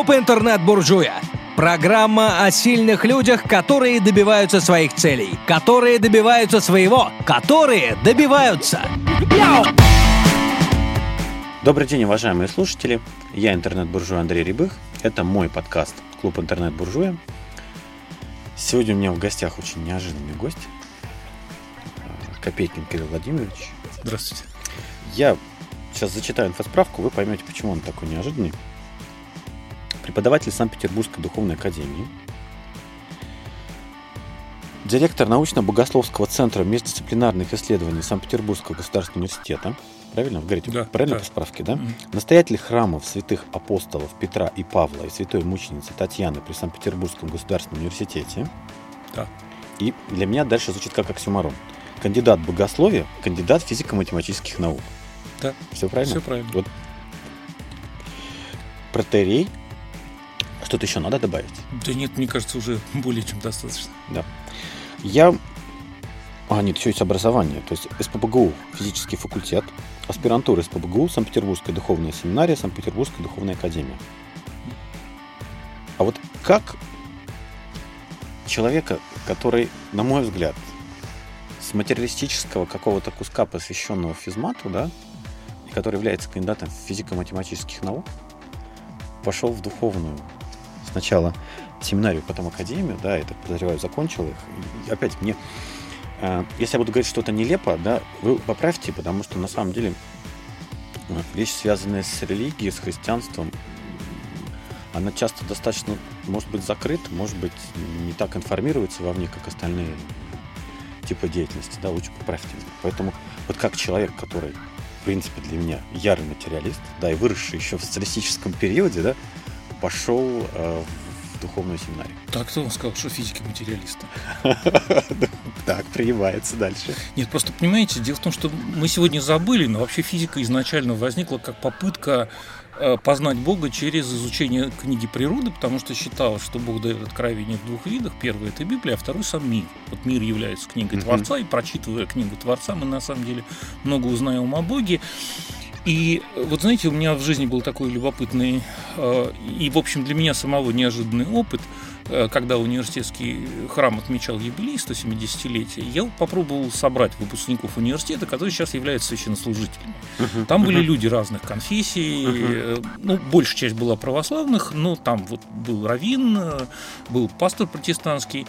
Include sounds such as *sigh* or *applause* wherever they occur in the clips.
Клуб интернет-буржуя. Программа о сильных людях, которые добиваются своих целей, которые добиваются своего, которые добиваются. Добрый день, уважаемые слушатели. Я интернет-буржуй Андрей Рябых. Это мой подкаст «Клуб интернет-буржуя». Сегодня у меня в гостях очень неожиданный гость. Копейкин Кирилл Владимирович. Здравствуйте. Я сейчас зачитаю инфосправку, вы поймете, почему он такой неожиданный. Преподаватель Санкт-Петербургской духовной академии, директор научно-богословского центра междисциплинарных исследований Санкт-Петербургского государственного университета, правильно, вы говорите, Да, правильно да. по справке, да? Мгм. Настоятель храмов святых апостолов Петра и Павла и святой мученицы Татьяны при Санкт-Петербургском государственном университете. Да. И для меня дальше звучит как оксюмарон. Кандидат богословия, кандидат физико-математических наук. Да. Все правильно? Все правильно. Вот. Протерей. Что-то еще надо добавить? Да нет, мне кажется, уже *laughs* более чем достаточно. Да. Я... А, нет, еще есть образование. То есть СПБГУ, физический факультет, аспирантура СПБГУ, Санкт-Петербургская духовная семинария, Санкт-Петербургская духовная академия. А вот как человека, который, на мой взгляд, с материалистического какого-то куска, посвященного физмату, да, и который является кандидатом физико-математических наук, пошел в духовную сначала семинарию, потом академию, да, это, подозреваю, закончил их. И опять мне, э, если я буду говорить что-то нелепо, да, вы поправьте, потому что на самом деле э, вещь, связанная с религией, с христианством, она часто достаточно, может быть, закрыта, может быть, не так информируется вовне, как остальные типы деятельности, да, лучше поправьте. Поэтому вот как человек, который, в принципе, для меня ярый материалист, да, и выросший еще в социалистическом периоде, да, пошел э, в духовную семинарию. Так кто вам сказал, что физики материалисты? *laughs* Так, принимается дальше. Нет, просто понимаете, дело в том, что мы сегодня забыли, но вообще физика изначально возникла как попытка познать Бога через изучение книги природы, потому что считалось, что Бог дает откровение в двух видах. Первый – это Библия, а второй – сам мир. Вот мир является книгой. Творца, и прочитывая книгу Творца, мы на самом деле много узнаем о Боге. И э, вот знаете, у меня в жизни был такой любопытный э, и, в общем, для меня самого неожиданный опыт, э, когда университетский храм отмечал юбилей 170-летия, я попробовал собрать выпускников университета, которые сейчас являются священнослужителями. Там были люди разных конфессий, э, ну, большая часть была православных, но там вот был раввин, э, был пастор протестантский,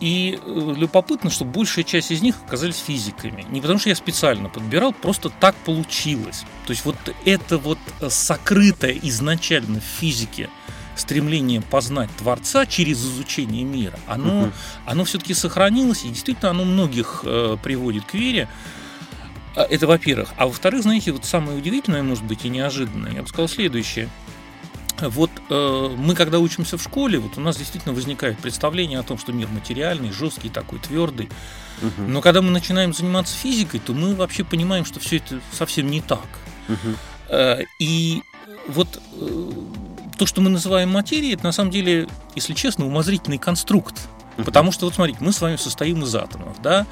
И э, любопытно, что большая часть из них оказались физиками. Не потому что я специально подбирал, просто так получилось. То есть вот это вот э, сокрытое изначально в физике стремление познать Творца через изучение мира, оно, оно все-таки сохранилось, и действительно оно многих э, приводит к вере. А, Это во-первых. А во-вторых, знаете, вот самое удивительное, может быть, и неожиданное, я бы сказал следующее. Вот э, мы, когда учимся в школе, вот у нас действительно возникает представление о том, что мир материальный, жесткий, такой твердый. Мгм. Но когда мы начинаем заниматься физикой, то мы вообще понимаем, что все это совсем не так. Мгм. Э, И вот э, то, что мы называем материей, это на самом деле, если честно, умозрительный конструкт. Потому что, вот смотрите, мы с вами состоим из атомов, да?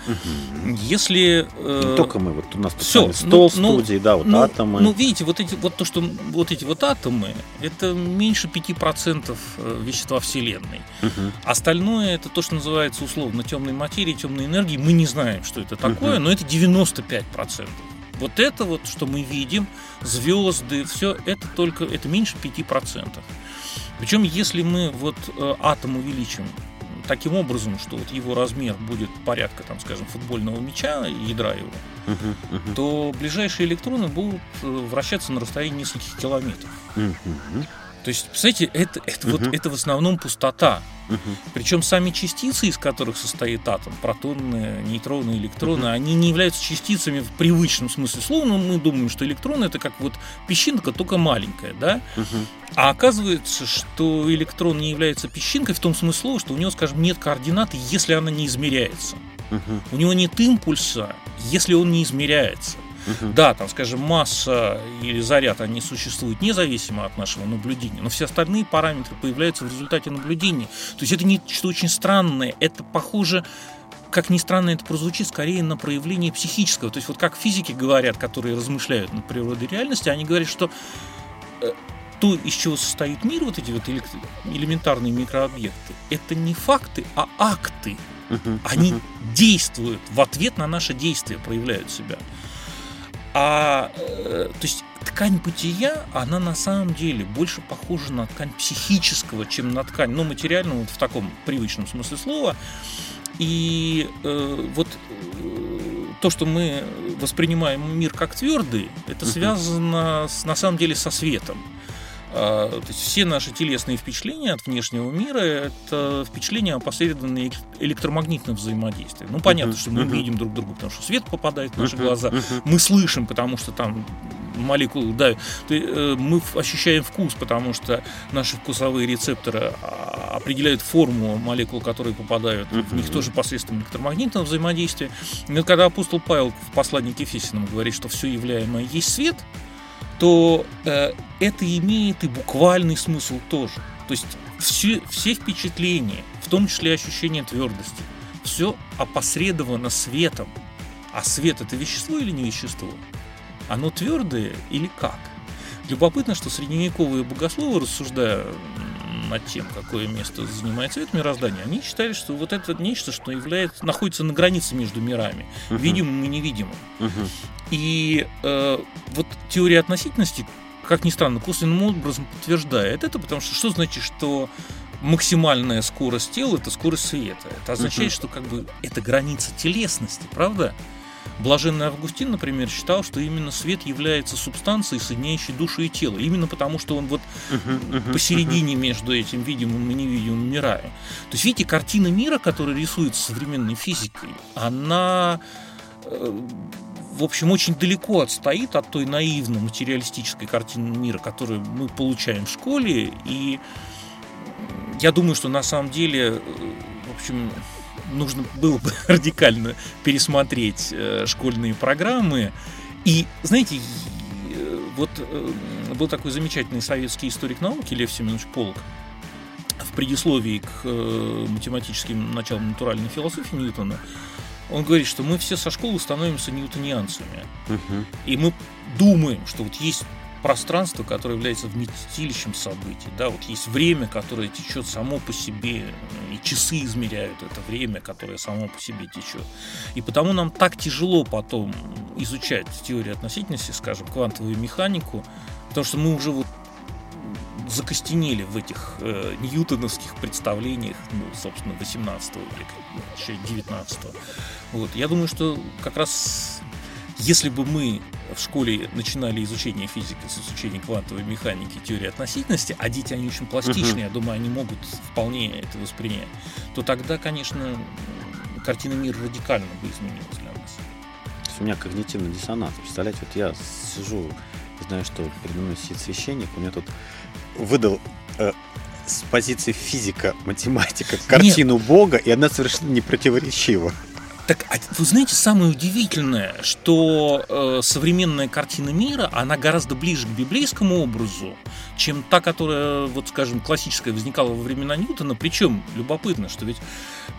Если... э, Не только мы, вот у нас с вами стол ну, ну, студии, да, вот ну, атомы. Ну, видите, вот эти вот то, что вот эти вот атомы, это меньше 5% э, вещества Вселенной. Остальное это то, что называется условно темной материей, темной энергией. Мы не знаем, что это такое, но это 95%. Вот это вот, что мы видим, звезды, все это только, это меньше 5%. Причем, если мы вот э, атом увеличим таким образом, что вот его размер будет порядка, там, скажем, футбольного мяча, ядра его, Мгм. Мгм. то ближайшие электроны будут э, вращаться на расстоянии нескольких километров. Мгм. То есть, представляете, это, это, вот, Мгм. это в основном пустота. Мгм. Причем сами частицы, из которых состоит атом, протоны, нейтроны, электроны, они не являются частицами в привычном смысле слова. Но мы думаем, что электрон это как вот песчинка, только маленькая, да? Мгм. А оказывается, что электрон не является песчинкой в том смысле слова, что у него, скажем, нет координаты, если она не измеряется. Мгм. У него нет импульса, если он не измеряется. Мгм. Да, там, скажем, масса или заряд, они существуют независимо от нашего наблюдения, но все остальные параметры появляются в результате наблюдения. То есть это нечто очень странное, это похоже как ни странно это прозвучит, скорее на проявление психического. То есть вот как физики говорят, которые размышляют над природой реальности, они говорят, что э, то, из чего состоит мир, вот эти вот элементарные микрообъекты, это не факты, а акты. Они действуют в ответ на наши действия, проявляют себя. А, э, то есть ткань бытия, она на самом деле больше похожа на ткань психического, чем на ткань, ну, материального, вот в таком привычном смысле слова. И э, вот э, то, что мы воспринимаем мир как твердый, это связано с, на самом деле со светом. А, то есть все наши телесные впечатления от внешнего мира это впечатления, опосредованные электромагнитным взаимодействием. Ну, понятно, что мы видим друг друга, потому что свет попадает в наши глаза. Мы слышим, потому что там молекулы, да, э, мы ощущаем вкус, потому что наши вкусовые рецепторы а, определяют форму молекул, которые попадают. В них тоже посредством электромагнитного взаимодействия. И когда апостол Павел в послании к Ефесянам говорит, что все являемое есть свет, то э, это имеет и буквальный смысл тоже. То есть все, все впечатления, в том числе ощущение твердости, все опосредовано светом. А свет это вещество или не вещество? Оно твердое или как? Любопытно, что средневековые богословы, рассуждая над тем, какое место занимает свет мироздания, они считали, что вот это нечто, что является, находится на границе между мирами, uh-huh. видимым и невидимым. Uh-huh. И э, вот теория относительности, как ни странно, косвенным образом подтверждает это, потому что что значит, что максимальная скорость тела это скорость света. Это означает, uh-huh. что как бы это граница телесности, правда? Блаженный Августин, например, считал, что именно свет является субстанцией, соединяющей душу и тело. Именно потому, что он вот посередине между этим видимым и невидимым мирами. То есть, видите, картина мира, которая рисуется современной физикой, она э, в общем, очень далеко отстоит от той наивно материалистической картины мира, которую мы получаем в школе. И я думаю, что на самом деле, э, в общем, нужно было бы *laughs* радикально пересмотреть э, школьные программы. И, знаете, э, вот был такой замечательный советский историк науки Лев Семенович Полк, в предисловии к математическим началам натуральной философии Ньютона он говорит, что мы все со школы становимся ньютонианцами. Угу. И мы думаем, что вот есть пространство, которое является вместилищем событий. Да, вот есть время, которое течет само по себе, и часы измеряют это время, которое само по себе течет. И потому нам так тяжело потом изучать теорию относительности, скажем, квантовую механику, потому что мы уже вот закостенели в этих э, ньютоновских представлениях, ну, собственно, 18 века, еще 19 -го. Вот. Я думаю, что как раз если бы мы в школе начинали изучение физики с изучения квантовой механики, теории относительности, а дети, они очень пластичные, uh-huh. я думаю, они могут вполне это воспринять, то тогда, конечно, картина мира радикально бы изменилась для нас. У меня когнитивный диссонанс. Представляете, вот я сижу, знаю, что передо мной сидит священник, у меня тут выдал э, с позиции физика, математика картину Нет. Бога, и она совершенно не противоречива. Так, а вы знаете, самое удивительное, что э, современная картина мира, она гораздо ближе к библейскому образу, чем та, которая, вот скажем, классическая возникала во времена Ньютона. Причем любопытно, что ведь,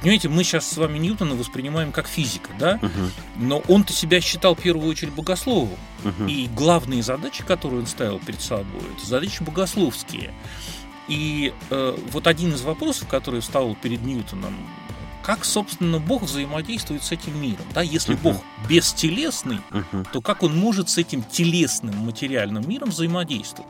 понимаете, мы сейчас с вами Ньютона воспринимаем как физика, да? Угу. Но он-то себя считал в первую очередь богословом. Угу. И главные задачи, которые он ставил перед собой, это задачи богословские. И э, вот один из вопросов, который встал перед Ньютоном, как, собственно, Бог взаимодействует с этим миром. Да? Если uh-huh. Бог бестелесный, uh-huh. то как он может с этим телесным материальным миром взаимодействовать?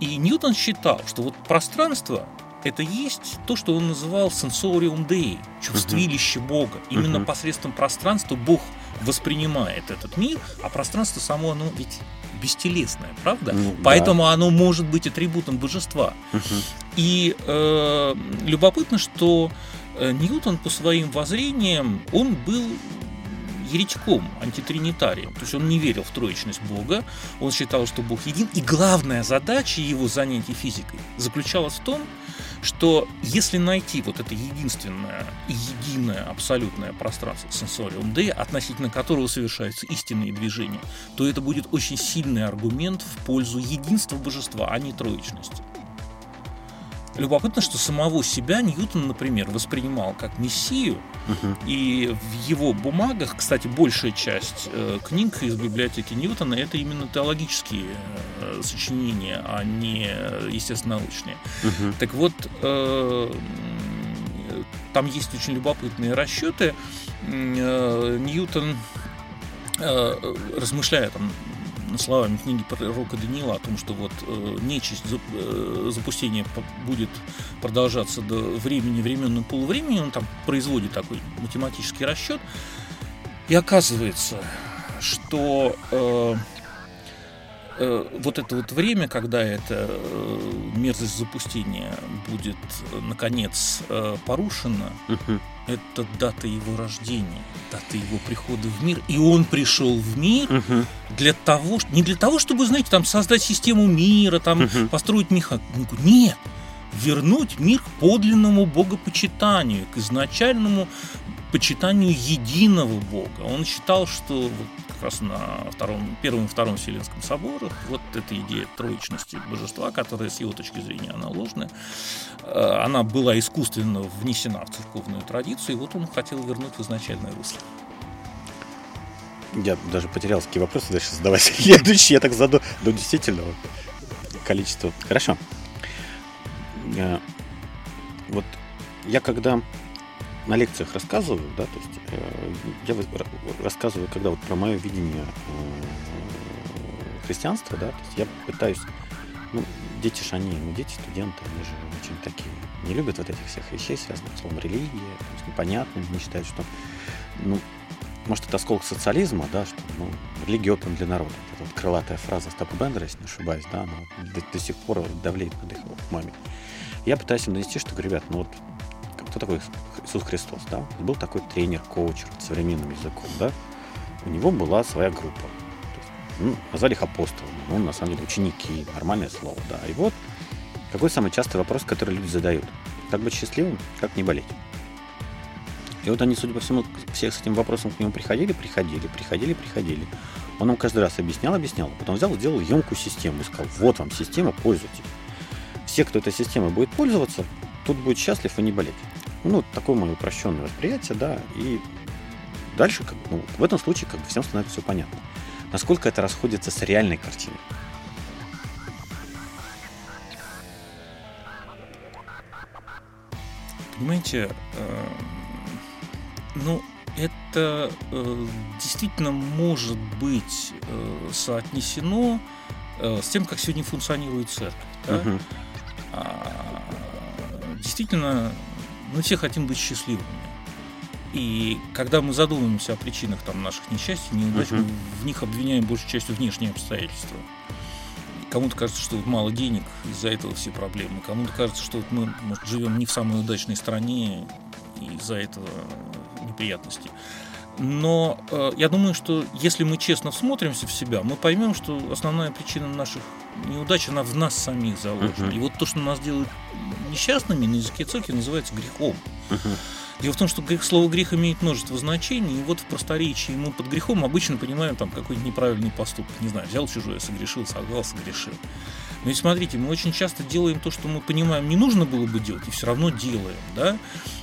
И Ньютон считал, что вот пространство это есть то, что он называл sensorium dei, чувствилище uh-huh. Бога. Именно uh-huh. посредством пространства Бог воспринимает этот мир, а пространство само, оно ведь бестелесное, правда? Ну, Поэтому да. оно может быть атрибутом божества. Uh-huh. И э, любопытно, что Ньютон по своим воззрениям, он был еретиком, антитринитарием. То есть он не верил в троечность Бога, он считал, что Бог един. И главная задача его занятий физикой заключалась в том, что если найти вот это единственное единое абсолютное пространство сенсориум D, относительно которого совершаются истинные движения, то это будет очень сильный аргумент в пользу единства божества, а не троечности. Любопытно, что самого себя Ньютон, например, воспринимал как мессию, Мгм. и в его бумагах, кстати, большая часть э, книг из библиотеки Ньютона это именно теологические э, сочинения, а не э, естественно-научные. Мгм. Так вот, э, там есть очень любопытные расчеты. Э, Ньютон, э, размышляя там словами книги пророка Даниила о том, что вот э, нечисть э, запустение будет продолжаться до времени времен и полувремени, он там производит такой математический расчет, и оказывается, что э, э, вот это вот время, когда эта э, мерзость запустения будет э, наконец порушена, Мгм. Это дата его рождения, дата его прихода в мир, и он пришел в мир Мгм. для того, не для того, чтобы, знаете, там создать систему мира, там Мгм. построить механику. Нет, вернуть мир к подлинному богопочитанию, к изначальному почитанию единого Бога. Он считал, что вот как раз на втором, первом и втором Вселенском соборах вот эта идея троичности божества, которая с его точки зрения она ложная, э, она была искусственно внесена в церковную традицию, и вот он хотел вернуть в изначальное русло. Я даже потерял, какие вопросы дальше задавать. *laughs* Следующий я так заду. Ну, действительно, вот, количество. Хорошо. Э, Вот я когда на лекциях рассказываю, да, то есть э, я рассказываю, когда вот про мое видение э, христианства, да, то есть я пытаюсь, ну, дети же они, ну, дети, студенты, они же очень такие, не любят вот этих всех вещей, связанных с словом религия, непонятными, они считают, что, ну, может, это осколок социализма, да, что ну, религия опиум для народа. Это вот крылатая фраза Стапа Бендера, если не ошибаюсь, да, она до, до сих пор давлеет над их умами. Я пытаюсь им донести, что, ребят, ну вот кто такой Иисус Христос, да? Был такой тренер, коуч современным языком, да? У него была своя группа. Ну, назвали их апостолами, ну, на самом деле, ученики, нормальное слово, да. И вот какой самый частый вопрос, который люди задают? Как быть счастливым, как не болеть? И вот они, судя по всему, все с этим вопросом к нему приходили, приходили, приходили, приходили. Он им каждый раз объяснял, объяснял, потом взял, сделал емкую систему и сказал, вот вам система, пользуйтесь. Все, кто этой системой будет пользоваться, тут будет счастлив и не болеть. Ну, такое мое упрощенное восприятие, да, и дальше, как, ну, в этом случае, как бы всем становится все понятно. Насколько это расходится с реальной картиной. Понимаете, э, ну, это э, действительно может быть э, соотнесено э, с тем, как сегодня функционирует церковь. да. Мгм. А, действительно, мы все хотим быть счастливыми. И когда мы задумываемся о причинах там, наших несчастий, неудач, Мгм. мы в них обвиняем большей частью внешние обстоятельства. Кому-то кажется, что вот мало денег, из-за этого все проблемы. Кому-то кажется, что вот мы может, живем не в самой удачной стране, и из-за этого неприятности. Но э, я думаю, что если мы честно всмотримся в себя, мы поймем, что основная причина наших неудач, она в нас самих заложена. Мгм. И вот то, что нас делает несчастными, на языке церкви называется грехом. Мгм. Дело в том, что грех, слово грех имеет множество значений, и вот в просторечии мы под грехом обычно понимаем там какой-нибудь неправильный поступок. Не знаю, взял чужое, согрешил, солгал, согрешил. Но ведь смотрите, мы очень часто делаем то, что мы понимаем, не нужно было бы делать, и все равно делаем, да?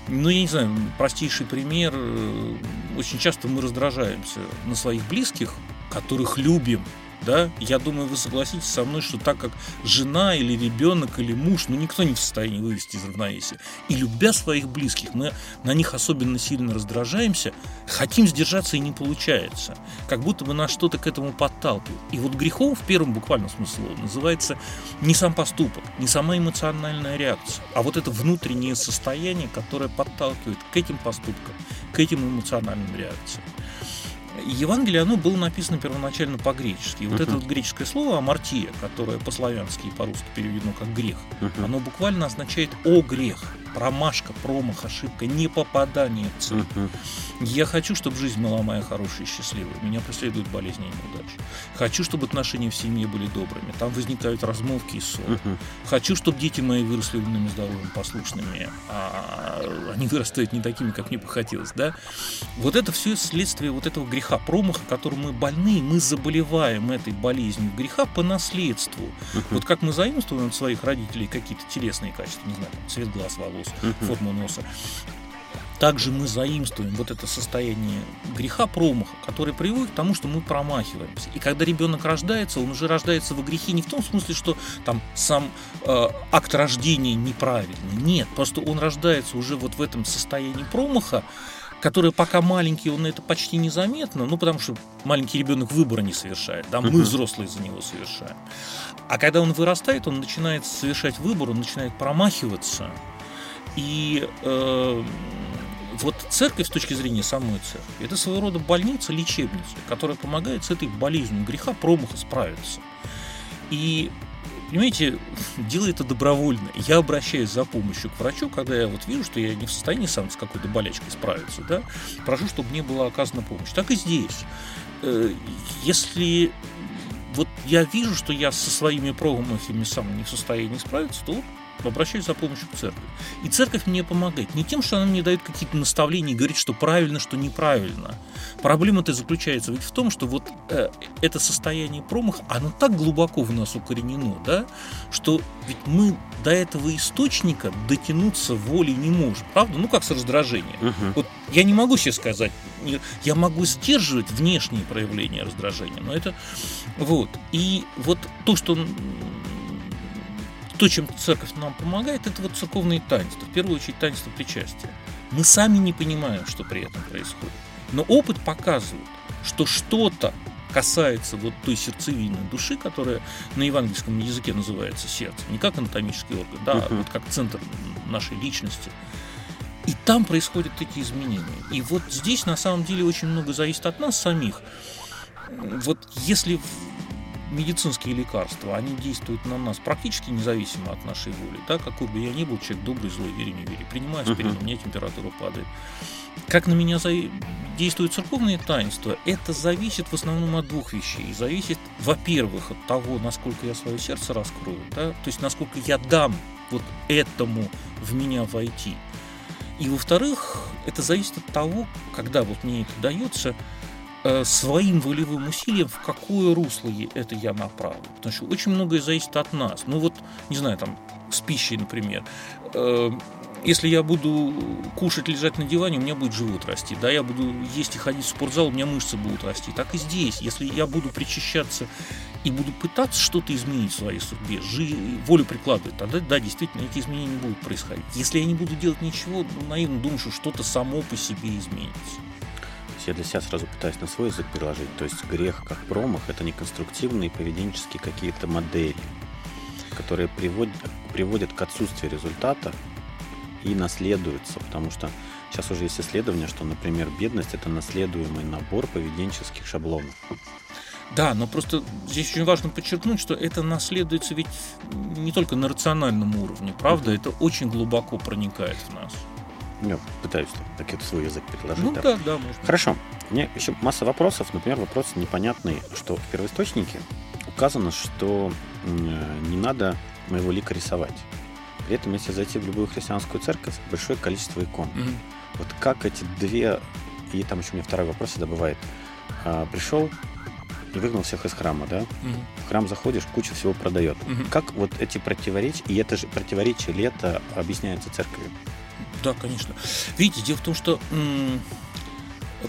Ну, я не знаю, простейший пример. э, Очень часто мы раздражаемся на своих близких, которых любим, да? Я думаю, вы согласитесь со мной, что так как жена или ребенок или муж, ну, никто не в состоянии вывести из равновесия. И любя своих близких, мы на них особенно сильно раздражаемся, хотим сдержаться и не получается. Как будто бы нас что-то к этому подталкивает. И вот грехом в первом буквальном смысле называется не сам поступок, не сама эмоциональная реакция, а вот это внутреннее состояние, которое подталкивает к этим поступкам, к этим эмоциональным реакциям. Евангелие, оно было написано первоначально по-гречески. И вот Мгм. это вот греческое слово «амартия», которое по-славянски и по-русски переведено как «грех», Мгм. оно буквально означает «о грех». промашка, промах, ошибка, не попадание в цель. Мгм. Я хочу, чтобы жизнь была моя хорошая и счастливая. Меня преследуют болезни и неудачи. Хочу, чтобы отношения в семье были добрыми. Там возникают размолвки и ссоры. Мгм. Хочу, чтобы дети мои выросли умными, здоровыми, послушными, а они вырастают не такими, как мне бы хотелось, да? Вот это все следствие вот этого греха, промаха, которым мы больны, мы заболеваем этой болезнью греха по наследству. Вот как мы заимствуем от своих родителей какие-то телесные качества, не знаю, там, цвет глаз, волос, Мгм. форму носа, также мы заимствуем вот это состояние греха промаха, которое приводит к тому, что мы промахиваемся. И когда ребенок рождается, он уже рождается во грехе не в том смысле, что там сам э, акт рождения неправильный. Нет, просто он рождается уже вот в этом состоянии промаха, которое пока маленький, он это почти незаметно, ну потому что маленький ребенок выбора не совершает, да, мы Мгм. взрослые за него совершаем. А когда он вырастает, он начинает совершать выбор, он начинает промахиваться. И э, вот церковь с точки зрения самой церкви, это своего рода больница, лечебница, которая помогает с этой болезнью греха, промаха справиться. И Понимаете, *laughs* делаю это добровольно. Я обращаюсь за помощью к врачу, когда я вот вижу, что я не в состоянии сам с какой-то болячкой справиться, да, прошу, чтобы мне была оказана помощь. Так и здесь. Э, Если вот я вижу, что я со своими промахами сам не в состоянии справиться, то вот обращаюсь за помощью к церкви. И церковь мне помогает. Не тем, что она мне дает какие-то наставления и говорит, что правильно, что неправильно. Проблема-то заключается ведь в том, что вот э, это состояние промаха, оно так глубоко в нас укоренено, да, что ведь мы до этого источника дотянуться волей не можем. Правда? Ну, как с раздражением. Мгм. Вот я не могу себе сказать, я могу сдерживать внешние проявления раздражения, но это вот. И вот то, что то, чем церковь нам помогает, это вот церковные таинства. В первую очередь таинство причастия. Мы сами не понимаем, что при этом происходит. Но опыт показывает, что что-то касается вот той сердцевины души, которая на евангельском языке называется сердце, не как анатомический орган, да, а Мгм. вот как центр нашей личности. И там происходят эти изменения. И вот здесь на самом деле очень много зависит от нас самих. Вот если медицинские лекарства, они действуют на нас практически независимо от нашей воли, да, какой бы я ни был, человек добрый, злой, вери, не вери, принимаю аспирин, Мгм. у меня температура падает. Как на меня за- действуют церковные таинства, это зависит в основном от двух вещей. Зависит, во-первых, от того, насколько я свое сердце раскрою, да, то есть насколько я дам вот этому в меня войти. И во-вторых, это зависит от того, когда вот мне это дается, своим волевым усилием, в какое русло это я направлю. Потому что очень многое зависит от нас. Ну вот, не знаю, там, с пищей, например. Э, Если я буду кушать, лежать на диване, у меня будет живот расти. Да, я буду есть и ходить в спортзал, у меня мышцы будут расти. Так и здесь. Если я буду причащаться и буду пытаться что-то изменить в своей судьбе, волю прикладывать, тогда, да, действительно, эти изменения будут происходить. Если я не буду делать ничего, ну, наивно думаю, что что-то само по себе изменится. Я для себя сразу пытаюсь на свой язык переложить. То есть грех как промах – это не конструктивные поведенческие какие-то модели, которые приводят, приводят к отсутствию результата и наследуются. Потому что сейчас уже есть исследование, что, например, бедность – это наследуемый набор поведенческих шаблонов. Да, но просто здесь очень важно подчеркнуть, что это наследуется ведь не только на рациональном уровне, правда? Это очень глубоко проникает в нас. Я пытаюсь так это свой язык переложить. Ну да. да, да, можно. Хорошо. Мне еще масса вопросов. Например, вопрос непонятный, что в первоисточнике указано, что м, не надо моего лика рисовать. При этом, если зайти в любую христианскую церковь, большое количество икон. Мгм. Вот как эти две... И там еще у меня второй вопрос всегда бывает. А, пришел и выгнал всех из храма, да? Мгм. В храм заходишь, куча всего продает. Мгм. Как вот эти противоречия, и это же противоречие лета объясняется церковью? Да, конечно. Видите, дело в том, что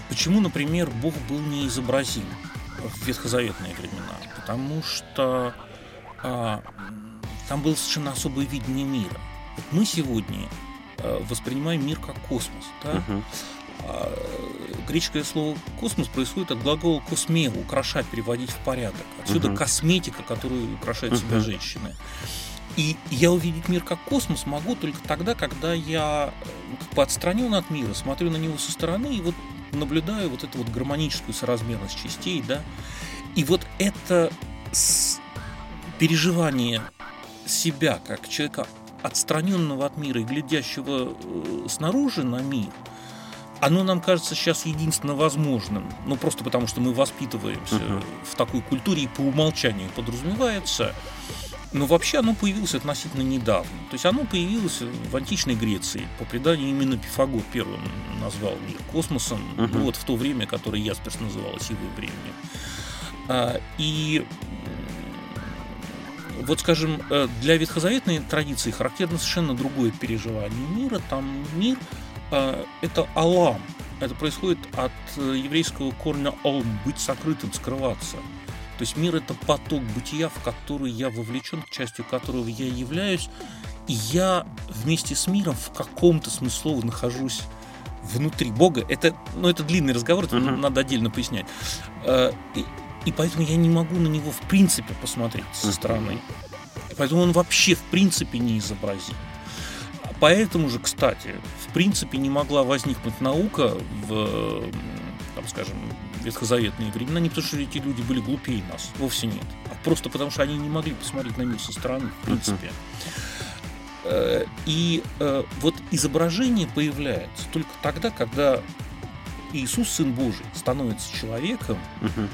почему, например, Бог был неизобразим в ветхозаветные времена? Потому что а, там было совершенно особое видение мира. Вот мы сегодня а, воспринимаем мир как космос. Да? А, Греческое слово космос происходит от глагола космеу, украшать, приводить в порядок. Отсюда Мгм. косметика, которую украшают себя Мгм. женщины. И я увидеть мир как космос могу только тогда, когда я э, как бы отстранен от мира, смотрю на него со стороны и вот наблюдаю вот эту вот гармоническую соразмерность частей, да. И вот это переживание себя как человека отстраненного от мира и глядящего э, снаружи на мир, оно нам кажется сейчас единственно возможным. Ну, просто потому, что мы воспитываемся uh-huh. в такой культуре и по умолчанию подразумевается. Но вообще оно появилось относительно недавно. То есть оно появилось в античной Греции. По преданию именно Пифагор первым назвал мир космосом. Uh-huh. Вот в то время, которое Ясперс называл силой времени. А, и вот, скажем, э, для ветхозаветной традиции характерно совершенно другое переживание мира. Там мир э, – это алам. Это происходит от э, еврейского корня «олм» – быть сокрытым, скрываться. То есть мир – это поток бытия, в который я вовлечен, частью которого я являюсь, и я вместе с миром в каком-то смысле нахожусь внутри Бога. Это, ну, это длинный разговор, это uh-huh. надо отдельно пояснять. И, и поэтому я не могу на него в принципе посмотреть со стороны. Поэтому он вообще в принципе не изобразим. Поэтому же, кстати, в принципе не могла возникнуть наука в, там, скажем, ветхозаветные времена, не потому что эти люди были глупее нас, вовсе нет, а просто потому что они не могли посмотреть на мир со стороны, в принципе. Uh-huh. И э, вот изображение появляется только тогда, когда Иисус, Сын Божий, становится человеком, uh-huh.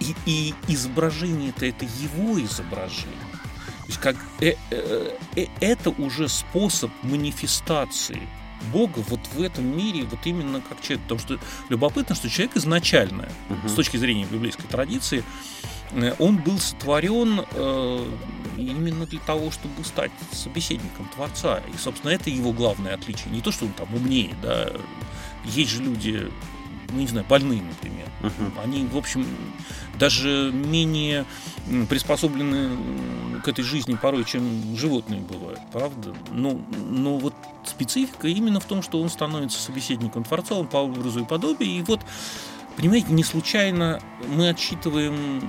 И, и изображение-то это его изображение. То есть как, э, э, э, это уже способ манифестации Бога вот в этом мире, вот именно как человек. Потому что любопытно, что человек изначально, угу. с точки зрения библейской традиции, э, он был сотворен э, именно для того, чтобы стать собеседником Творца. И, собственно, это его главное отличие. Не то, что он там умнее, да. Есть же люди ну, не знаю, больные, например. Uh-huh. Они, в общем, даже менее приспособлены к этой жизни порой, чем животные бывают, правда? Но, но вот специфика именно в том, что он становится собеседником Творца, он по образу и подобию, и вот, понимаете, не случайно мы отсчитываем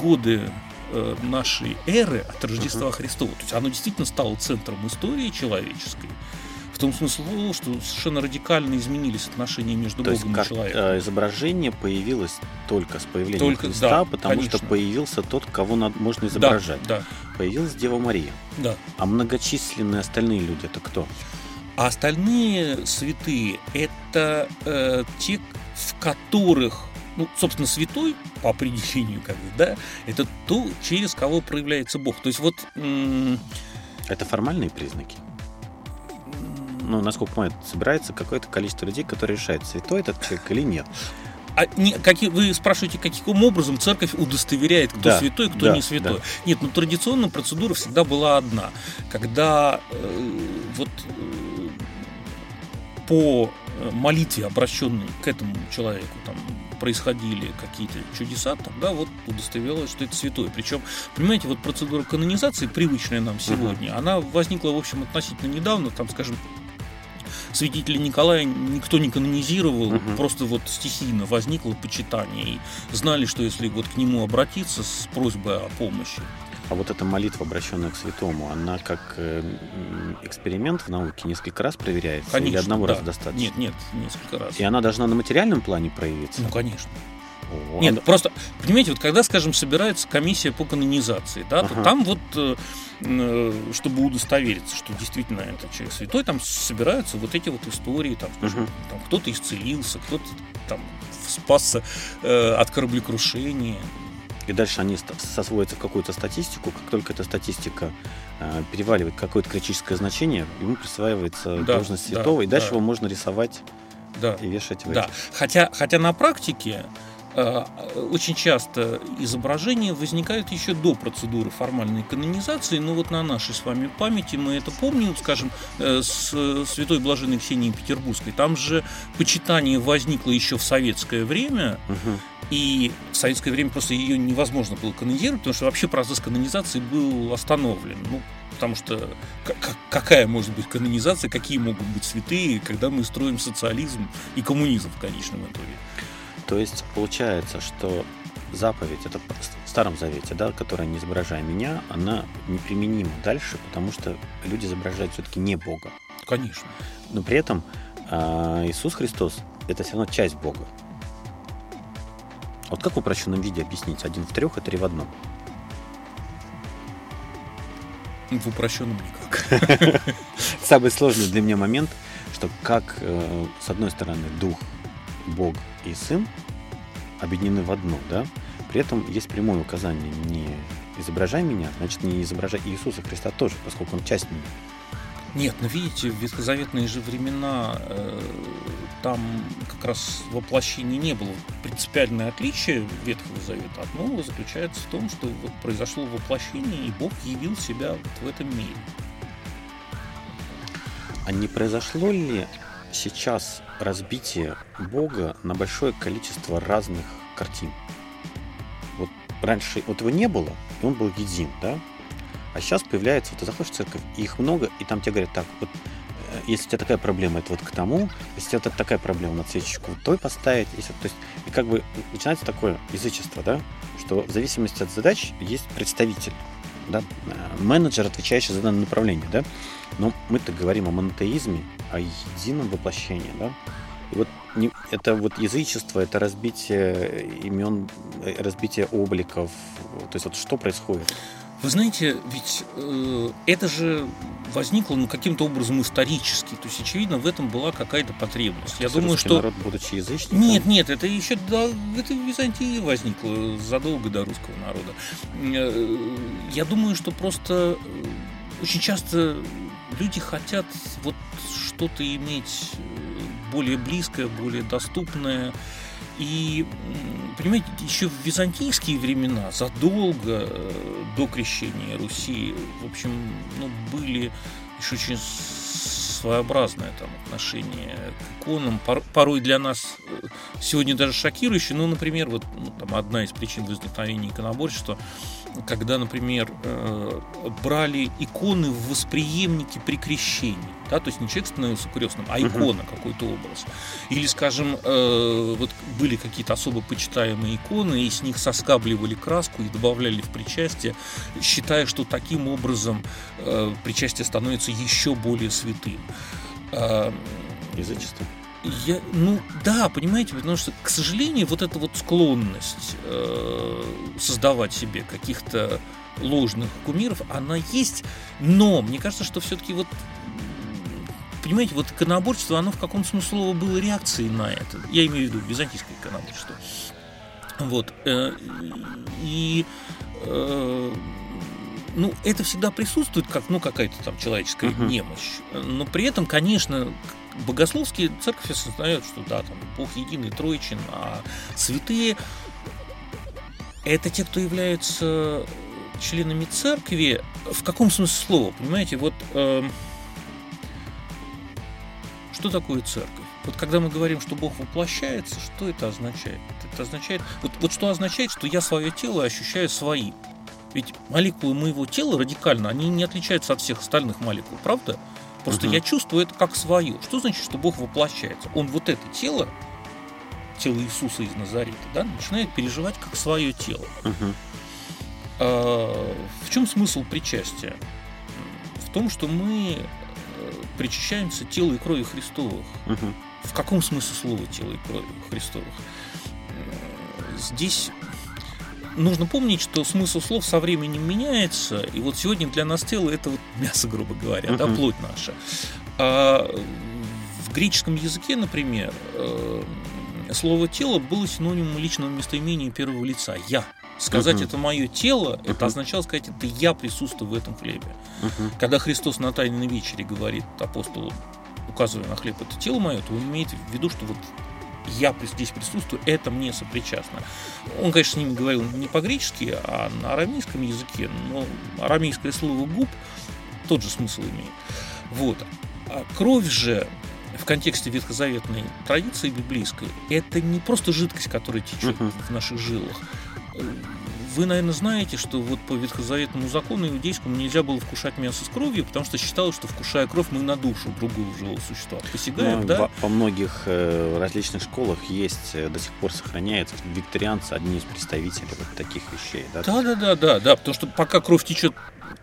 годы э, нашей эры от Рождества uh-huh. Христова. То есть оно действительно стало центром истории человеческой том смысле, что совершенно радикально изменились отношения между То Богом есть, и человеком. Э, изображение появилось только с появлением только, Христа, да, потому конечно. что появился тот, кого надо, можно изображать. Да, да. Появилась Дева Мария. Да. А многочисленные остальные люди это кто? А остальные святые это э, те, в которых ну, собственно, святой по определению, как бы, да, это то, через кого проявляется Бог. То есть вот. Это формальные признаки? Ну, насколько понимаю, собирается какое-то количество людей, которые решают, святой этот человек или нет. А не, как, вы спрашиваете, каким образом церковь удостоверяет, кто да, святой, кто да, не святой? Да. Нет, ну традиционно процедура всегда была одна. Когда э, вот э, по молитве, обращенной к этому человеку, там происходили какие-то чудеса, тогда вот удостоверилось, что это святой. Причем, понимаете, вот процедура канонизации, привычная нам сегодня, uh-huh. она возникла, в общем, относительно недавно, там, скажем, святителя Николая никто не канонизировал, угу. просто вот стихийно возникло почитание. И знали, что если вот к нему обратиться с просьбой о помощи, а вот эта молитва, обращенная к святому, она как э, эксперимент в науке несколько раз проверяется? Конечно, или одного да. раза достаточно? Нет, нет, несколько раз. И она должна на материальном плане проявиться? Ну, конечно. О, Нет, она... просто, понимаете, вот когда, скажем, собирается комиссия по канонизации, да, ага. то там вот, э, чтобы удостовериться, что действительно это человек святой, там собираются вот эти вот истории, там, скажем, ага. там кто-то исцелился, кто-то там спасся э, от кораблекрушения. И дальше они сосвоятся в какую-то статистику. Как только эта статистика э, переваливает какое-то критическое значение, ему присваивается да, должность святого, да, и дальше да. его можно рисовать да. и вешать в Да, хотя, хотя на практике Э, очень часто изображения возникают еще до процедуры формальной канонизации, но вот на нашей с вами памяти мы это помним, скажем, э, с святой блаженной Ксенией Петербургской. Там же почитание возникло еще в советское время, угу. и в советское время просто ее невозможно было канонизировать, потому что вообще процесс канонизации был остановлен. Ну, потому что какая может быть канонизация, какие могут быть святые, когда мы строим социализм и коммунизм в конечном итоге. То есть получается, что заповедь, это в Старом Завете, да, которая не изображая меня, она неприменима дальше, потому что люди изображают все-таки не Бога. Конечно. Но при этом э, Иисус Христос это все равно часть Бога. Вот как в упрощенном виде объяснить? Один в трех и три в одном? В упрощенном никак. *laughs* Самый сложный для меня момент, что как, э, с одной стороны, Дух, Бог и Сын объединены в одно, да? При этом есть прямое указание не изображай меня, значит не изображай Иисуса Христа тоже, поскольку он часть меня. Нет, но видите, в ветхозаветные же времена э, там как раз воплощения не было. Принципиальное отличие Ветхого Завета от Нового заключается в том, что вот произошло воплощение, и Бог явил себя вот в этом мире. А не произошло ли сейчас разбитие Бога на большое количество разных картин? Вот раньше вот его не было, и он был един, да? А сейчас появляется, вот ты заходишь в церковь, и их много, и там тебе говорят, так, вот э, если у тебя такая проблема, это вот к тому, если у тебя такая проблема, на свечечку той поставить, если, то есть, и как бы начинается такое язычество, да, что в зависимости от задач есть представитель, да, э, менеджер, отвечающий за данное направление, да, но мы-то говорим о монотеизме, о едином воплощении, да, и вот не, это вот язычество, это разбитие имен, э, разбитие обликов, то есть вот что происходит? Вы знаете, ведь э, это же возникло ну, каким-то образом исторически. То есть, очевидно, в этом была какая-то потребность. Я думаю, что... народ, будучи язычником? Нет, нет, это еще да, это в Византии возникло задолго до русского народа. Э, я думаю, что просто э, очень часто люди хотят вот что-то иметь э, более близкое, более доступное. И, понимаете, еще в византийские времена, задолго э, до крещения Руси, в общем, ну, были еще очень своеобразное там отношение к иконам, порой для нас э, сегодня даже шокирующее. Ну, например, вот ну, там одна из причин возникновения иконоборчества – когда, например, э, брали иконы в восприемнике при крещении. Да, то есть не человек становился крестным, а икона, uh-huh. какой-то образ. Или, скажем, э, вот были какие-то особо почитаемые иконы, и с них соскабливали краску и добавляли в причастие, считая, что таким образом э, причастие становится еще более святым. Э, Язычество. Я, ну да, понимаете, потому что, к сожалению, вот эта вот склонность э, создавать себе каких-то ложных кумиров, она есть, но мне кажется, что все-таки вот понимаете, вот иконоборчество, оно в каком смысле слова было реакцией на это. Я имею в виду византийское иконоборчество. Вот. Э, и э, ну, это всегда присутствует как, ну, какая-то там человеческая uh-huh. немощь. Но при этом, конечно, богословские церковь осознают, что да, там Бог единый, троичен, а святые это те, кто являются членами церкви. В каком смысле слова? Понимаете, вот э, что такое церковь? Вот когда мы говорим, что Бог воплощается, что это означает? Это означает, вот, вот что означает, что я свое тело ощущаю своим. Ведь молекулы моего тела радикально, они не отличаются от всех остальных молекул, правда? Просто угу. я чувствую это как свое. Что значит, что Бог воплощается? Он вот это тело, тело Иисуса из Назарета, да, начинает переживать как свое тело. Угу. А, в чем смысл причастия? В том, что мы причащаемся телу и крови Христовых. Угу. В каком смысле слова тело и крови Христовых? Здесь нужно помнить, что смысл слов со временем меняется, и вот сегодня для нас тело это вот мясо, грубо говоря, uh-huh. да, плоть наша. А в греческом языке, например, э, слово тело было синонимом личного местоимения первого лица я. Сказать это мое тело, это означало сказать, это я присутствую в этом хлебе. Когда Христос на Тайной вечере говорит апостолу, указывая на хлеб, это тело мое, то он имеет в виду, что вот я здесь присутствую, это мне сопричастно. Он, конечно, с ними говорил не по-гречески, а на арамейском языке, но арамейское слово «губ» тот же смысл имеет. Вот. А кровь же в контексте ветхозаветной традиции библейской это не просто жидкость, которая течет uh-huh. в наших жилах. 今 Вы, наверное, знаете, что вот по ветхозаветному закону иудейскому нельзя было вкушать мясо с кровью, потому что считалось, что вкушая кровь, мы на душу другого живого существа посягаем, ну, да? Во, во многих э, различных школах есть, э, до сих пор сохраняется, викторианцы одни из представителей вот таких вещей, да? Да, да, да, да, да, потому что пока кровь течет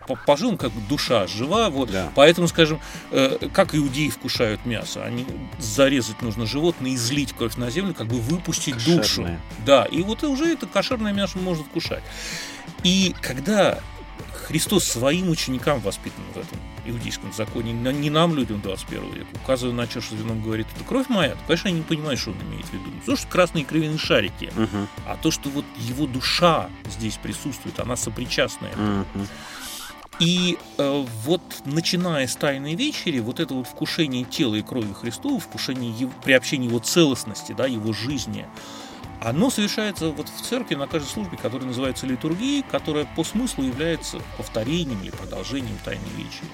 по, по жилам, как душа жива, вот. Да. Поэтому, скажем, э, как иудеи вкушают мясо, они зарезать нужно животное, излить кровь на землю, как бы выпустить Кошерное. душу. Да, и вот уже это кошерное мясо можно вкушать. И когда Христос своим ученикам воспитан в этом, иудейском законе, не нам, людям 21 века, указывая на чашу с вином, говорит, это кровь моя, то, конечно, они не понимают, что он имеет в виду. Не то, что красные кровяные шарики, Мгм. а то, что вот его душа здесь присутствует, она сопричастная. Мгм. И э, вот начиная с Тайной Вечери, вот это вот вкушение тела и крови Христова, вкушение его, приобщение его целостности, да, его жизни, оно совершается вот в церкви на каждой службе, которая называется литургией, которая по смыслу является повторением или продолжением Тайной Вечери.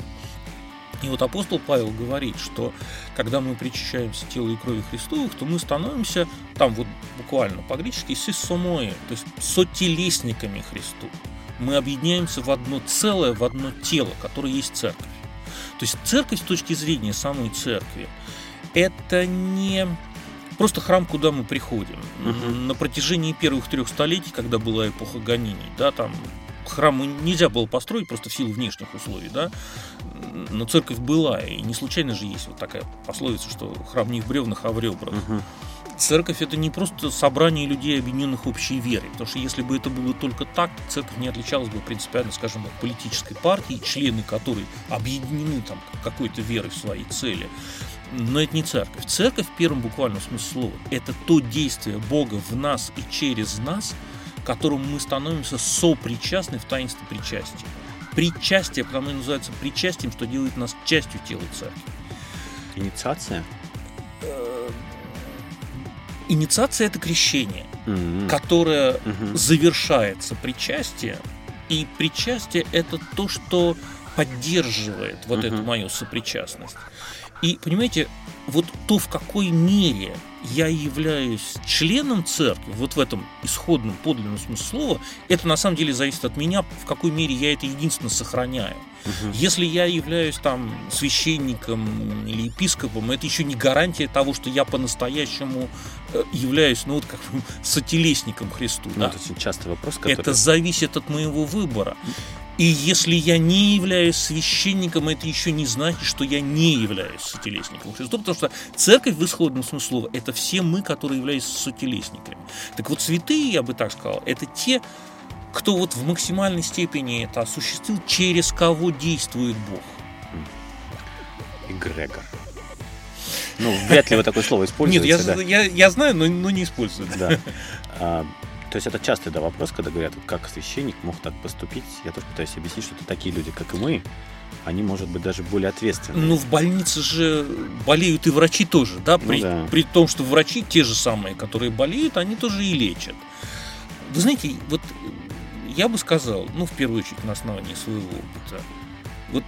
И вот апостол Павел говорит, что когда мы причащаемся тела и крови Христовых, то мы становимся, там вот буквально по-гречески, сисомои, то есть сотелесниками Христу. Мы объединяемся в одно целое, в одно тело, которое есть церковь. То есть церковь с точки зрения самой церкви, это не просто храм, куда мы приходим. Мгм. На протяжении первых трех столетий, когда была эпоха гонений, да, там храмы нельзя было построить просто в силу внешних условий, да, но церковь была, и не случайно же есть вот такая пословица, что храм не в бревнах, а в ребрах. Мгм. Церковь это не просто собрание людей, объединенных общей верой, потому что если бы это было только так, церковь не отличалась бы принципиально, скажем, от политической партии, члены которой объединены там какой-то верой в свои цели. Но это не церковь. Церковь в первом буквальном смысле слова – это то действие Бога в нас и через нас, которому мы становимся сопричастны в таинстве причастия. Причастие, потому и называется причастием, что делает нас частью тела церкви. Инициация? Инициация – это крещение. Мгм. которая Мгм. завершается причастие, и причастие это то, что поддерживает вот Мгм. эту мою сопричастность. И понимаете, вот то, в какой мере я являюсь членом церкви, вот в этом исходном подлинном смысле слова, это на самом деле зависит от меня, в какой мере я это единственно сохраняю. Мгм. Если я являюсь там священником или епископом, это еще не гарантия того, что я по-настоящему э, являюсь, ну вот как *laughs* сотелесником Христу. Ну, да. это очень частый вопрос, который... Это зависит от моего выбора. И если я не являюсь священником, это еще не значит, что я не являюсь сотелесником Христу, потому что церковь в исходном смысле слова – это все мы, которые являются сотелесниками. Так вот, святые, я бы так сказал, это те, кто вот в максимальной степени это осуществил, через кого действует Бог. Эгрегор. Ну, вряд ли вы такое слово Нет, используете. я, да. я, я знаю, но, но не использую. Да. *laughs* То есть это частый да, вопрос, когда говорят, как священник мог так поступить. Я тоже пытаюсь объяснить, что это такие люди, как и мы, они, может быть, даже более ответственны. Ну, в больнице же болеют и врачи тоже, да? Ну При, да. при том, что врачи те же самые, которые болеют, они тоже и лечат. Вы знаете, вот я бы сказал, ну, в первую очередь, на основании своего опыта, вот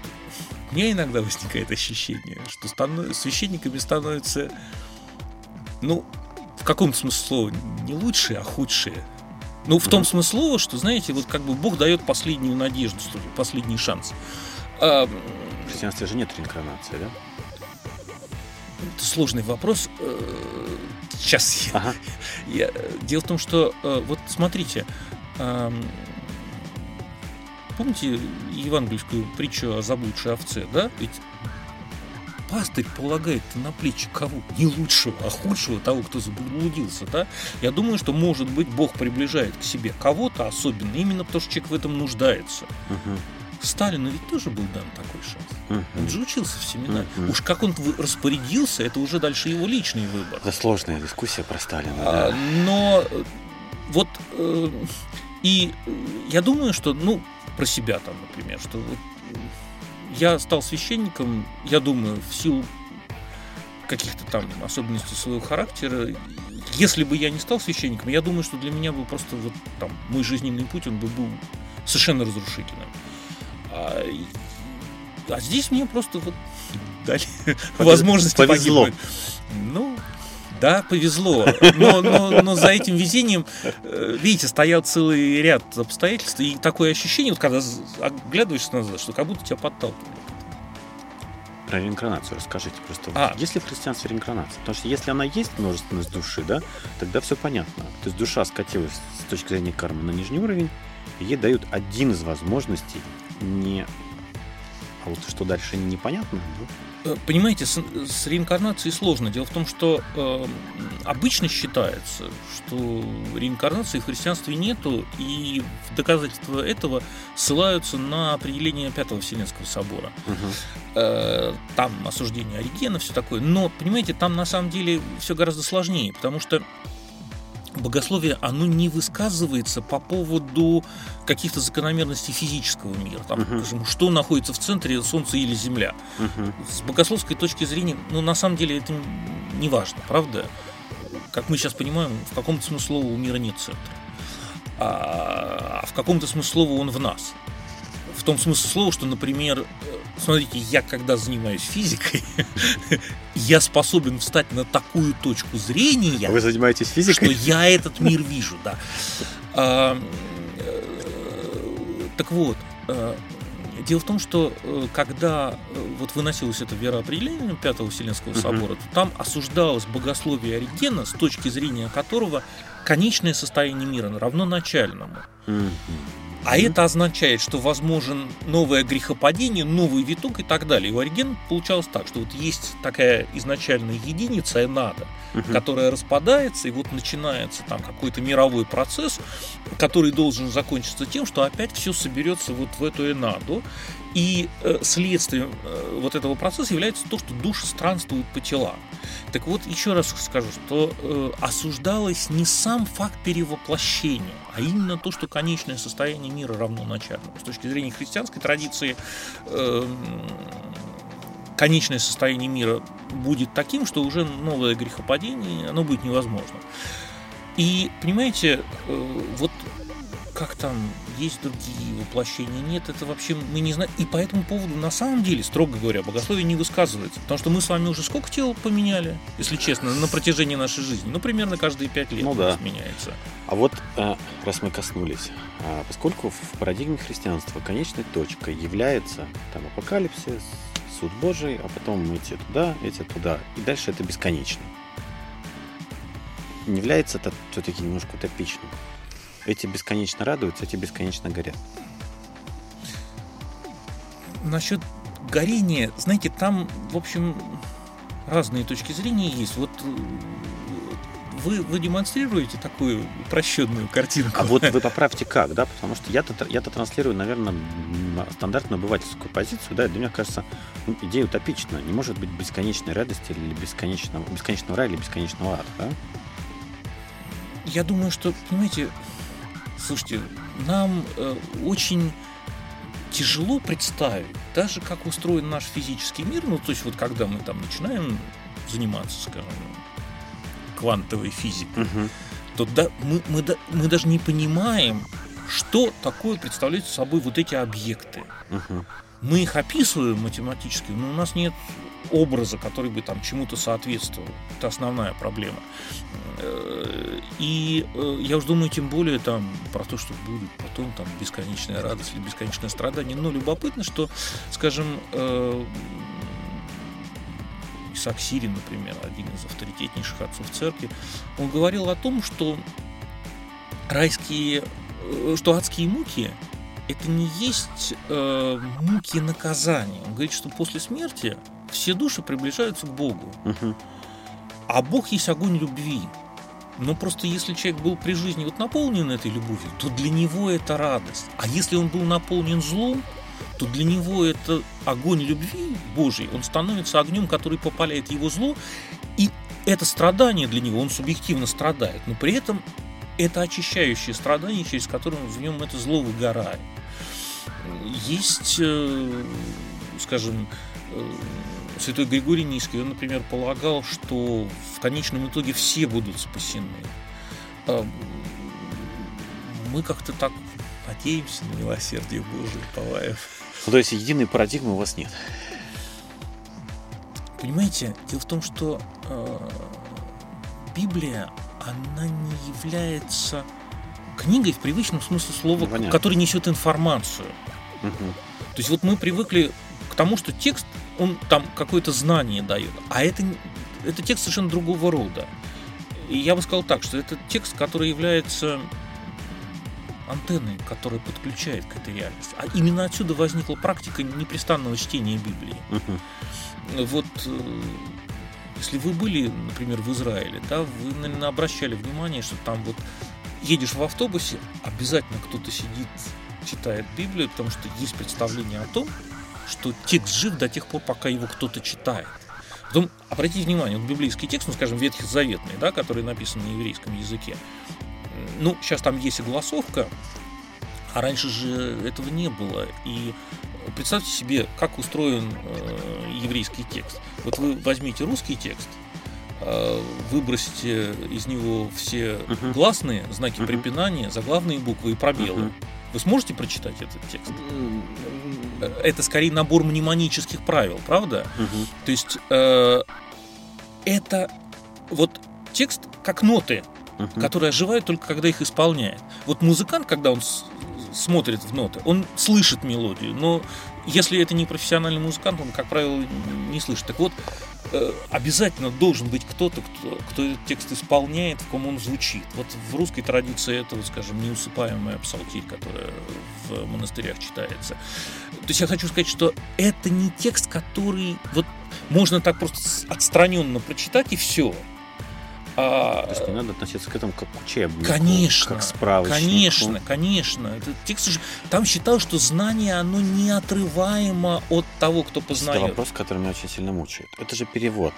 у меня иногда возникает ощущение, что станов- священниками становятся, ну, в каком-то смысле слова, не лучшие, а худшие. Ну, в том смысле слова, что, знаете, вот как бы Бог дает последнюю надежду, что ли, последний шанс. А, В христианстве же нет реинкарнации, да? Это сложный вопрос. Э, Сейчас я, Ага. я- Дело в том, что э, вот смотрите, помните евангельскую притчу о заблудшей овце, да? Ведь пастырь полагает на плечи кого? Не лучшего, а худшего того, кто заблудился, да? Я думаю, что, может быть, Бог приближает к себе кого-то особенно, именно потому что человек в этом нуждается. Мгм. Сталину ведь тоже был дан такой шанс. Он Мгм. же учился в семинаре. Мгм. Уж как он распорядился, это уже дальше его личный выбор. Это сложная дискуссия про Сталина, А, да. но э, вот э, и э, я думаю, что, ну, про себя там, например, что вот, э, я стал священником, я думаю, в силу каких-то там особенностей своего характера. Если бы я не стал священником, я думаю, что для меня бы просто вот там мой жизненный путь, он бы был совершенно разрушительным. А, а здесь мне просто вот *laughs* дали возможность повезло. погибнуть. Ну, да, повезло. Но, но, но за этим везением, э, видите, стоял целый ряд обстоятельств. И такое ощущение, вот когда оглядываешься назад, что как будто тебя подталкивают. Про реинкарнацию расскажите просто. А. Есть ли в христианстве реинкарнация? Потому что если она есть, множественность души, да, тогда все понятно. То есть душа скатилась с точки зрения кармы на нижний уровень, и ей дают один из возможностей не А вот что дальше непонятно. Ну. Э, понимаете, с, с реинкарнацией сложно. Дело в том, что э, обычно считается, что реинкарнации в христианстве нету, и в доказательство этого ссылаются на определение Пятого Вселенского собора. Угу. Э, там осуждение Оригена, все такое. Но, понимаете, там на самом деле все гораздо сложнее, потому что богословие, оно не высказывается по поводу каких-то закономерностей физического мира. Там, uh-huh. скажем, что находится в центре, Солнце или Земля. Uh-huh. С богословской точки зрения, ну, на самом деле, это не важно, правда? Как мы сейчас понимаем, в каком-то смысле у мира нет центра. А в каком-то смысле он в нас. В том смысле слова, что, например, смотрите, я когда занимаюсь физикой, *laughs* я способен встать на такую точку зрения. Вы занимаетесь физикой? Что я этот мир вижу, да. А, э, так вот, э, Дело в том, что э, когда вот выносилось это вероопределение Пятого Вселенского собора, то там осуждалось богословие Оригена, с точки зрения которого конечное состояние мира равно начальному. А это означает, что возможен новое грехопадение, новый виток и так далее. И у Ориген получалось так, что вот есть такая изначальная единица, энада, угу. которая распадается, и вот начинается там какой-то мировой процесс, который должен закончиться тем, что опять все соберется вот в эту энаду, и э, следствием э, вот этого процесса является то, что души странствуют по телам. Так вот, еще раз скажу, что э, осуждалось не сам факт перевоплощения, а именно то, что конечное состояние мира равно начальному. С точки зрения христианской традиции, э, конечное состояние мира будет таким, что уже новое грехопадение, оно будет невозможно. И, понимаете, вот как там есть другие воплощения, нет, это вообще мы не знаем. И по этому поводу, на самом деле, строго говоря, богословие не высказывается. Потому что мы с вами уже сколько тел поменяли, если честно, на протяжении нашей жизни? Ну, примерно каждые пять лет ну, да. меняется. А вот, э, раз мы коснулись, а, поскольку в парадигме христианства конечной точкой является там апокалипсис, суд Божий, а потом эти туда, эти туда, и дальше это бесконечно. Не является это все-таки немножко утопичным? Эти бесконечно радуются, эти бесконечно горят. Насчет горения, знаете, там, в общем, разные точки зрения есть. Вот э, вы, вы демонстрируете такую упрощенную картинку. А вот вы *laughs* поправьте как, да? Потому что я-то, я-то транслирую, наверное, стандартную обывательскую позицию, да, и для меня кажется, ну, идея утопична. Не может быть бесконечной радости или бесконечного, бесконечного рая или бесконечного ада, да? Я думаю, что, понимаете, Слушайте, нам э, очень тяжело представить, даже как устроен наш физический мир, ну, то есть вот когда мы там начинаем заниматься, скажем, квантовой физикой, угу. то да, мы, мы, да, мы даже не понимаем, что такое представляют собой вот эти объекты. Угу. Мы их описываем математически, но у нас нет образа, который бы там чему-то соответствовал. Это основная проблема. Э, и э, я уж думаю, тем более там про то, что будет потом там бесконечная радость или бесконечное страдание. Но любопытно, что, скажем, э, Исаак Сирин, например, один из авторитетнейших отцов церкви, он говорил о том, что райские, что адские муки это не есть э, муки наказания. Он говорит, что после смерти все души приближаются к Богу. Угу. А Бог есть огонь любви. Но просто если человек был при жизни вот наполнен этой любовью, то для него это радость. А если он был наполнен злом, то для него это огонь любви Божий, он становится огнем, который попаляет его зло, и это страдание для него, он субъективно страдает, но при этом это очищающее страдание, через которое в нем это зло выгорает. Есть, э, скажем, э, Святой Григорий Низкий, он, например, полагал, что в конечном итоге все будут спасены. А, мы как-то так надеемся на милосердие Божие, Паваев. Ну, то есть единой парадигмы у вас нет? Понимаете, дело в том, что э, Библия, она не является книгой в привычном смысле слова, ну, которая несет информацию. Угу. То есть вот мы привыкли к тому, что текст он там какое-то знание дает. А это, это текст совершенно другого рода. И я бы сказал так, что это текст, который является антенной, которая подключает к этой реальности. А именно отсюда возникла практика непрестанного чтения Библии. Мгм. Вот э, если вы были, например, в Израиле, да, вы, наверное, обращали внимание, что там вот едешь в автобусе, обязательно кто-то сидит, читает Библию, потому что есть представление о том, что текст жив до тех пор, пока его кто-то читает. Потом, обратите внимание, вот библейский текст, ну, скажем, ветхозаветный, да, который написан на еврейском языке, ну, сейчас там есть огласовка, а раньше же этого не было. И представьте себе, как устроен э, еврейский текст. Вот вы возьмите русский текст, э, выбросите из него все Мгм. гласные, знаки Мгм. препинания, заглавные буквы и пробелы. Мгм. Вы сможете прочитать этот текст? Э, Это скорее набор мнемонических правил, правда? мгм. То есть э, это вот текст как ноты, Мгм. которые оживают только когда их исполняет. Вот музыкант, когда он смотрит в ноты, он слышит мелодию, но если это не профессиональный музыкант, он, как правило, не слышит. Так вот, э, обязательно должен быть кто-то, кто, кто этот текст исполняет, в ком он звучит. Вот в русской традиции это, скажем, неусыпаемая псалтирь, которая в монастырях читается. То есть я хочу сказать, что это не текст, который вот можно так просто отстраненно прочитать и все. То есть не надо относиться к этому как к учебнику, Конечно, как к справочнику. Конечно, конечно. Этот текст же там считал, что знание, оно неотрываемо от того, кто Это познает. вопрос, который меня очень сильно мучает. Это же перевод.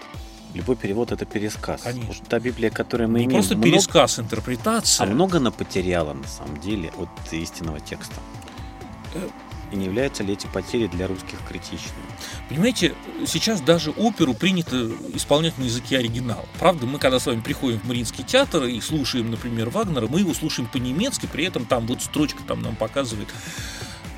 Любой перевод это пересказ. Конечно. Вот та Библия, которую мы Не имеем, просто много- пересказ, а интерпретация. много она потеряла на самом деле от истинного текста. И не являются ли эти потери для русских критичными? Понимаете, сейчас даже оперу принято исполнять на языке оригинала. Правда, мы когда с вами приходим в Мариинский театр и слушаем, например, Вагнера, мы его слушаем по-немецки, при этом там вот строчка там нам показывает.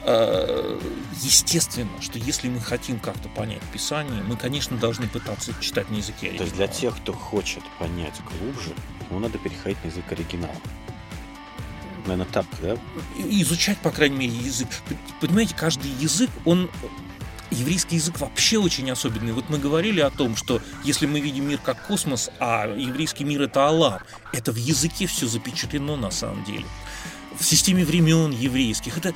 Э, Естественно, что если мы хотим как-то понять Писание, мы, конечно, должны пытаться читать на языке оригинала. То есть для тех, кто хочет понять глубже, ему надо переходить на язык оригинала. Наверное, так, да? и изучать, по крайней мере, язык. Понимаете, каждый язык, он еврейский язык вообще очень особенный. Вот мы говорили о том, что если мы видим мир как космос, а еврейский мир это Аллах, это в языке все запечатлено на самом деле. В системе времен еврейских. Это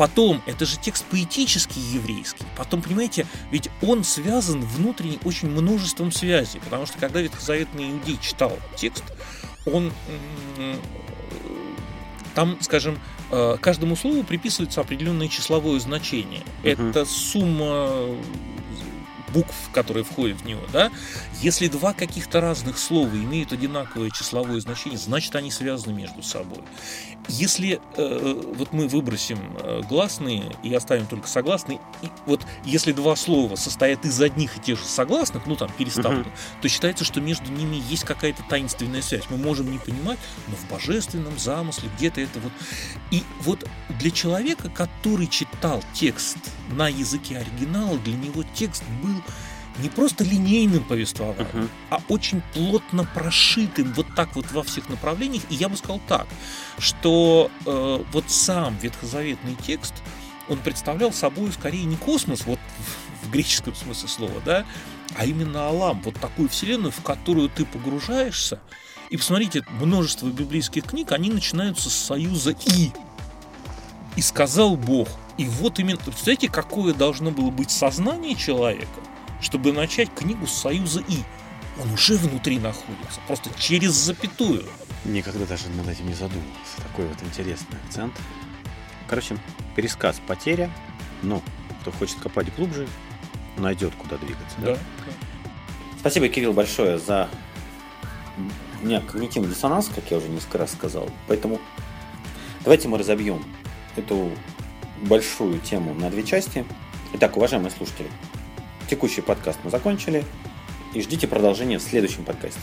Потом, это же текст поэтический еврейский. Потом, понимаете, ведь он связан внутренне очень множеством связей. Потому что когда ветхозаветный иудей читал текст, он там, скажем, э, каждому слову приписывается определенное числовое значение. Мгм. Это сумма букв, которые входят в него, да, если два каких-то разных слова имеют одинаковое числовое значение, значит они связаны между собой. Если э, вот мы выбросим э, гласные и оставим только согласные, и вот если два слова состоят из одних и тех же согласных, ну там переставленных, то считается, что между ними есть какая-то таинственная связь. Мы можем не понимать, но в божественном замысле где-то это вот. И вот для человека, который читал текст на языке оригинала, для него текст был не просто линейным повествованием, Мгм. а очень плотно прошитым вот так вот во всех направлениях. И я бы сказал так, что э, вот сам ветхозаветный текст, он представлял собой скорее не космос, вот в, в греческом смысле слова, да, а именно Алам, вот такую вселенную, в которую ты погружаешься. И посмотрите, множество библейских книг, они начинаются с союза «и». И сказал Бог. И вот именно, представляете, какое должно было быть сознание человека, чтобы начать книгу с союза «и». Он уже внутри находится, просто через запятую. Никогда даже над этим не задумывался. Такой вот интересный акцент. Короче, пересказ потеря. Но кто хочет копать глубже, найдет куда двигаться. да? Да. Спасибо, Кирилл, большое за у меня когнитивный диссонанс, как я уже несколько раз сказал. Поэтому давайте мы разобьем эту большую тему на две части. Итак, уважаемые слушатели, текущий подкаст мы закончили. И ждите продолжения в следующем подкасте.